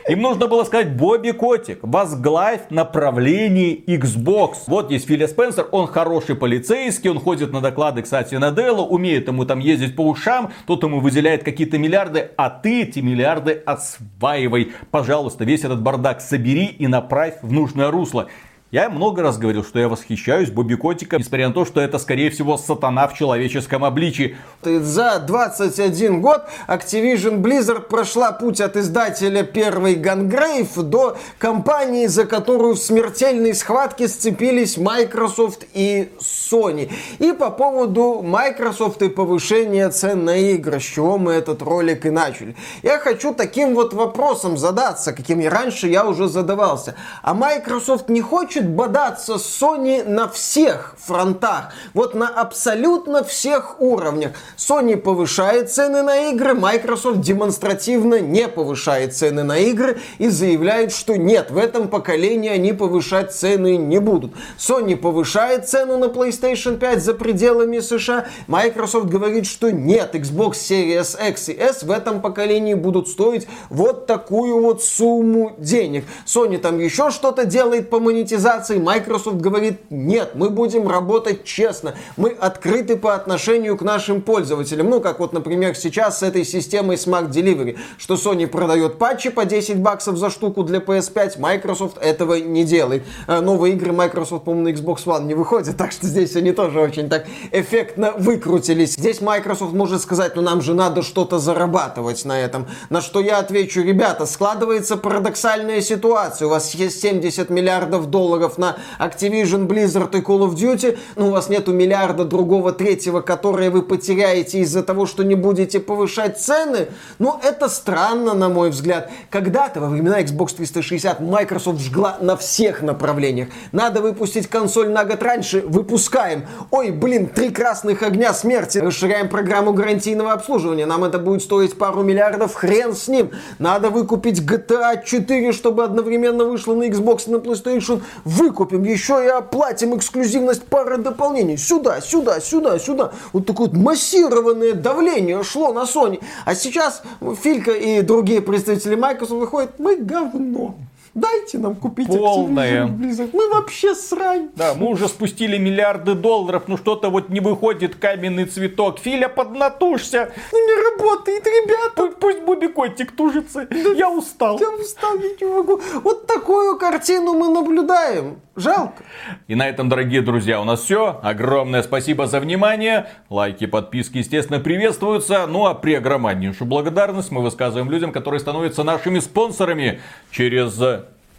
Им нужно было сказать, Бобби Котик, возглавь направление Xbox. Вот есть Филя Спенсер, он хороший полицейский, он ходит на доклады, кстати, на Дело, умеет ему там ездить по ушам, тот ему выделяет какие-то миллиарды, а ты эти миллиарды осваивай. Пожалуйста, весь этот бардак собери и направь в нужное русло. Я много раз говорил, что я восхищаюсь Бобби Котиком, несмотря на то, что это, скорее всего, сатана в человеческом обличии. За 21 год Activision Blizzard прошла путь от издателя первой Gungrave до компании, за которую в смертельной схватке сцепились Microsoft и Sony. И по поводу Microsoft и повышения цен на игры, с чего мы этот ролик и начали. Я хочу таким вот вопросом задаться, каким и раньше я уже задавался. А Microsoft не хочет хочет бодаться с Sony на всех фронтах. Вот на абсолютно всех уровнях. Sony повышает цены на игры, Microsoft демонстративно не повышает цены на игры и заявляет, что нет, в этом поколении они повышать цены не будут. Sony повышает цену на PlayStation 5 за пределами США, Microsoft говорит, что нет, Xbox Series X и S в этом поколении будут стоить вот такую вот сумму денег. Sony там еще что-то делает по монетизации, монетизации Microsoft говорит, нет, мы будем работать честно, мы открыты по отношению к нашим пользователям. Ну, как вот, например, сейчас с этой системой Smart Delivery, что Sony продает патчи по 10 баксов за штуку для PS5, Microsoft этого не делает. А новые игры Microsoft, по-моему, на Xbox One не выходят, так что здесь они тоже очень так эффектно выкрутились. Здесь Microsoft может сказать, ну нам же надо что-то зарабатывать на этом. На что я отвечу, ребята, складывается парадоксальная ситуация. У вас есть 70 миллиардов долларов долларов на Activision, Blizzard и Call of Duty, но у вас нету миллиарда другого третьего, которые вы потеряете из-за того, что не будете повышать цены, ну это странно, на мой взгляд. Когда-то во времена Xbox 360 Microsoft жгла на всех направлениях. Надо выпустить консоль на год раньше, выпускаем. Ой, блин, три красных огня смерти. Расширяем программу гарантийного обслуживания. Нам это будет стоить пару миллиардов, хрен с ним. Надо выкупить GTA 4, чтобы одновременно вышло на Xbox и на PlayStation выкупим, еще и оплатим эксклюзивность пары дополнений. Сюда, сюда, сюда, сюда. Вот такое вот массированное давление шло на Sony. А сейчас Филька и другие представители Microsoft выходят, мы говно. Дайте нам купить. Activision Blizzard. Мы вообще срань. Да, мы уже спустили миллиарды долларов, ну что-то вот не выходит каменный цветок. Филя, поднатужься. Ну не работает, ребята. Пусть, пусть Буби Котик тужится. Я устал. Я устал, я не могу. Вот такую картину мы наблюдаем. Жалко. И на этом, дорогие друзья, у нас все. Огромное спасибо за внимание. Лайки, подписки, естественно, приветствуются. Ну а при огромнейшую благодарность мы высказываем людям, которые становятся нашими спонсорами через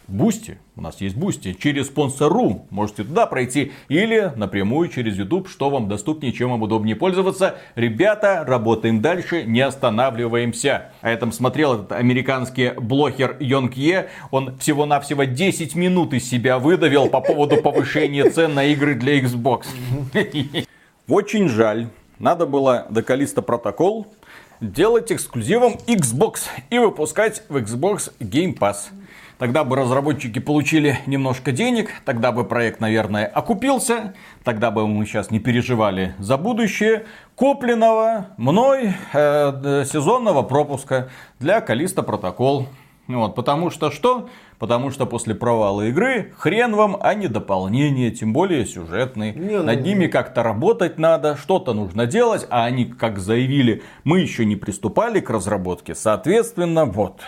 Boosty, у нас есть Boosty, через спонсору можете туда пройти или напрямую через YouTube, что вам доступнее, чем вам удобнее пользоваться. Ребята, работаем дальше, не останавливаемся. А этом смотрел этот американский блогер YongYea. Он всего-навсего 10 минут из себя выдавил по поводу повышения цен на игры для Xbox. Очень жаль. Надо было до Калиста протокол делать эксклюзивом Xbox и выпускать в Xbox Game Pass. Тогда бы разработчики получили немножко денег, тогда бы проект, наверное, окупился, тогда бы мы сейчас не переживали за будущее купленного мной э, сезонного пропуска для Калиста Протокол. Вот, потому что что? Потому что после провала игры хрен вам, а не дополнение, тем более сюжетный. Не, ну... Над ними как-то работать надо, что-то нужно делать, а они, как заявили, мы еще не приступали к разработке. Соответственно, вот.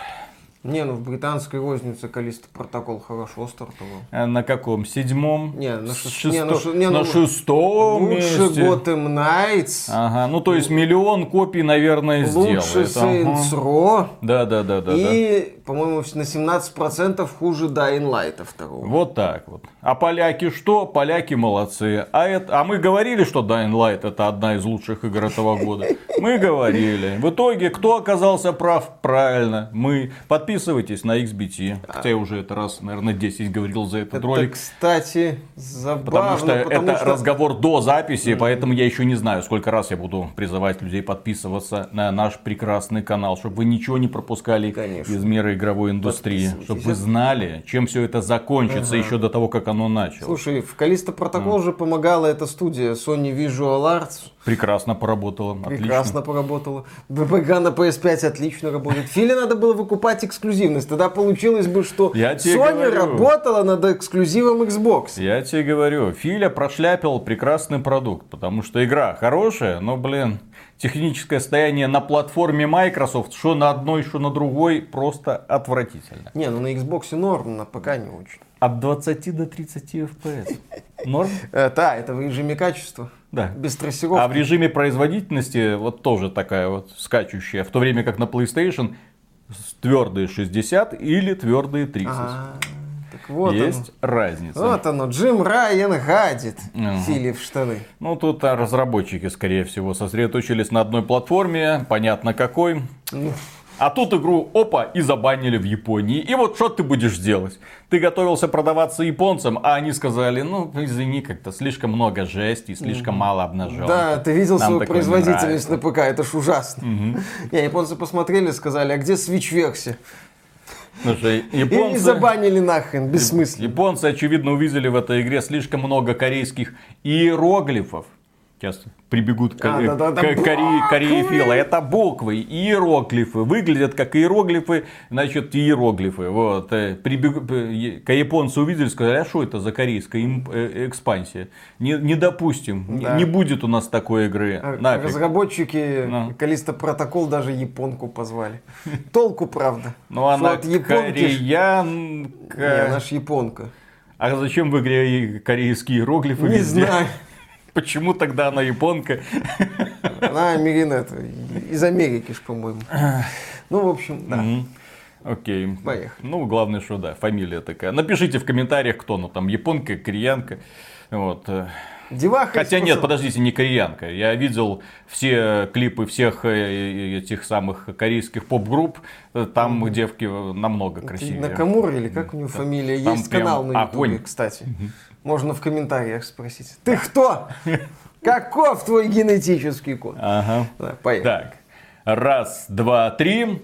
Не, ну в британской рознице Калиста протокол хорошо стартовал. А на каком? Седьмом? Не, на, шест... Шесто... не, на, ш... не, на ну, шестом Лучше месте. Gotham Knights. Ага, ну то есть миллион копий, наверное, сделает. Лучше Saints Row. Да, да, да, да. И, да. по-моему, на 17% хуже Dying Light второго. Вот так вот. А поляки что? Поляки молодцы. А, это... а мы говорили, что Dying Light это одна из лучших игр этого года. Мы говорили. В итоге, кто оказался прав? Правильно, мы. Подписывайтесь на XBT. Хотя я уже это раз, наверное, 10 говорил за этот это, ролик. кстати, забавно. Потому что потому это что... разговор до записи, поэтому я еще не знаю, сколько раз я буду призывать людей подписываться на наш прекрасный канал, чтобы вы ничего не пропускали Конечно. из мира игровой индустрии. Чтобы вы знали, чем все это закончится uh-huh. еще до того, как оно началось. Слушай, в Калиста Протокол mm. же помогала эта студия Sony Visual Arts. Прекрасно поработала. Прекрасно отлично. поработала. ББГ на PS5 отлично работает. Филе надо было выкупать эксклюзивность. Тогда получилось бы, что Я Sony работала над эксклюзивом Xbox. Я тебе говорю, Филя прошляпил прекрасный продукт. Потому что игра хорошая, но, блин, техническое состояние на платформе Microsoft, что на одной, что на другой, просто отвратительно. Не, ну на Xbox норм, на ПК не очень. От 20 до 30 FPS. Норм? Э, да, это в режиме качества. Да. Без трассировки. А в режиме производительности вот тоже такая вот скачущая. В то время как на PlayStation твердые 60 или твердые 30. А, так вот Есть оно. разница. Вот оно, Джим Райан гадит угу. В штаны. Ну, тут а, разработчики, скорее всего, сосредоточились на одной платформе, понятно какой. Ну. А тут игру, опа, и забанили в Японии. И вот что ты будешь делать? Ты готовился продаваться японцам, а они сказали, ну, извини, как-то слишком много жести, слишком мало обнаженки. Да, ты видел Нам свою производительность на ПК, это ж ужасно. Угу. Не, японцы посмотрели, сказали, а где Switch-версия? Слушай, японцы... И забанили нахрен, бессмысленно. Японцы, очевидно, увидели в этой игре слишком много корейских иероглифов. Сейчас прибегут к, а, да, да, к, к корее, кореефилы. Это буквы, иероглифы. Выглядят как иероглифы, значит, иероглифы. Вот. Э, прибег... К японцы увидели, сказали, а что это за корейская э, экспансия? Не, не допустим, да. не, не будет у нас такой игры. А, Нафиг. Разработчики no. Калиста Протокол даже японку позвали. Толку, правда. Ну, она кореянка. Не, она ж японка. А зачем в игре корейские иероглифы Не знаю. Почему тогда она японка? Она Америна, из Америки по-моему. Ну, в общем, да. Окей. Поехали. Ну, главное, что да, фамилия такая. Напишите в комментариях, кто ну там, японка, кореянка. Вот. Деваха Хотя нет, подождите, не кореянка. Я видел все клипы всех э, этих самых корейских поп-групп. Там mm девки намного красивее. Накамура или как у него фамилия? Там Есть канал на ютубе, кстати. mm можно в комментариях спросить. Ты кто? Каков твой генетический код? Ага. Да, поехали. Так. Раз, два, три.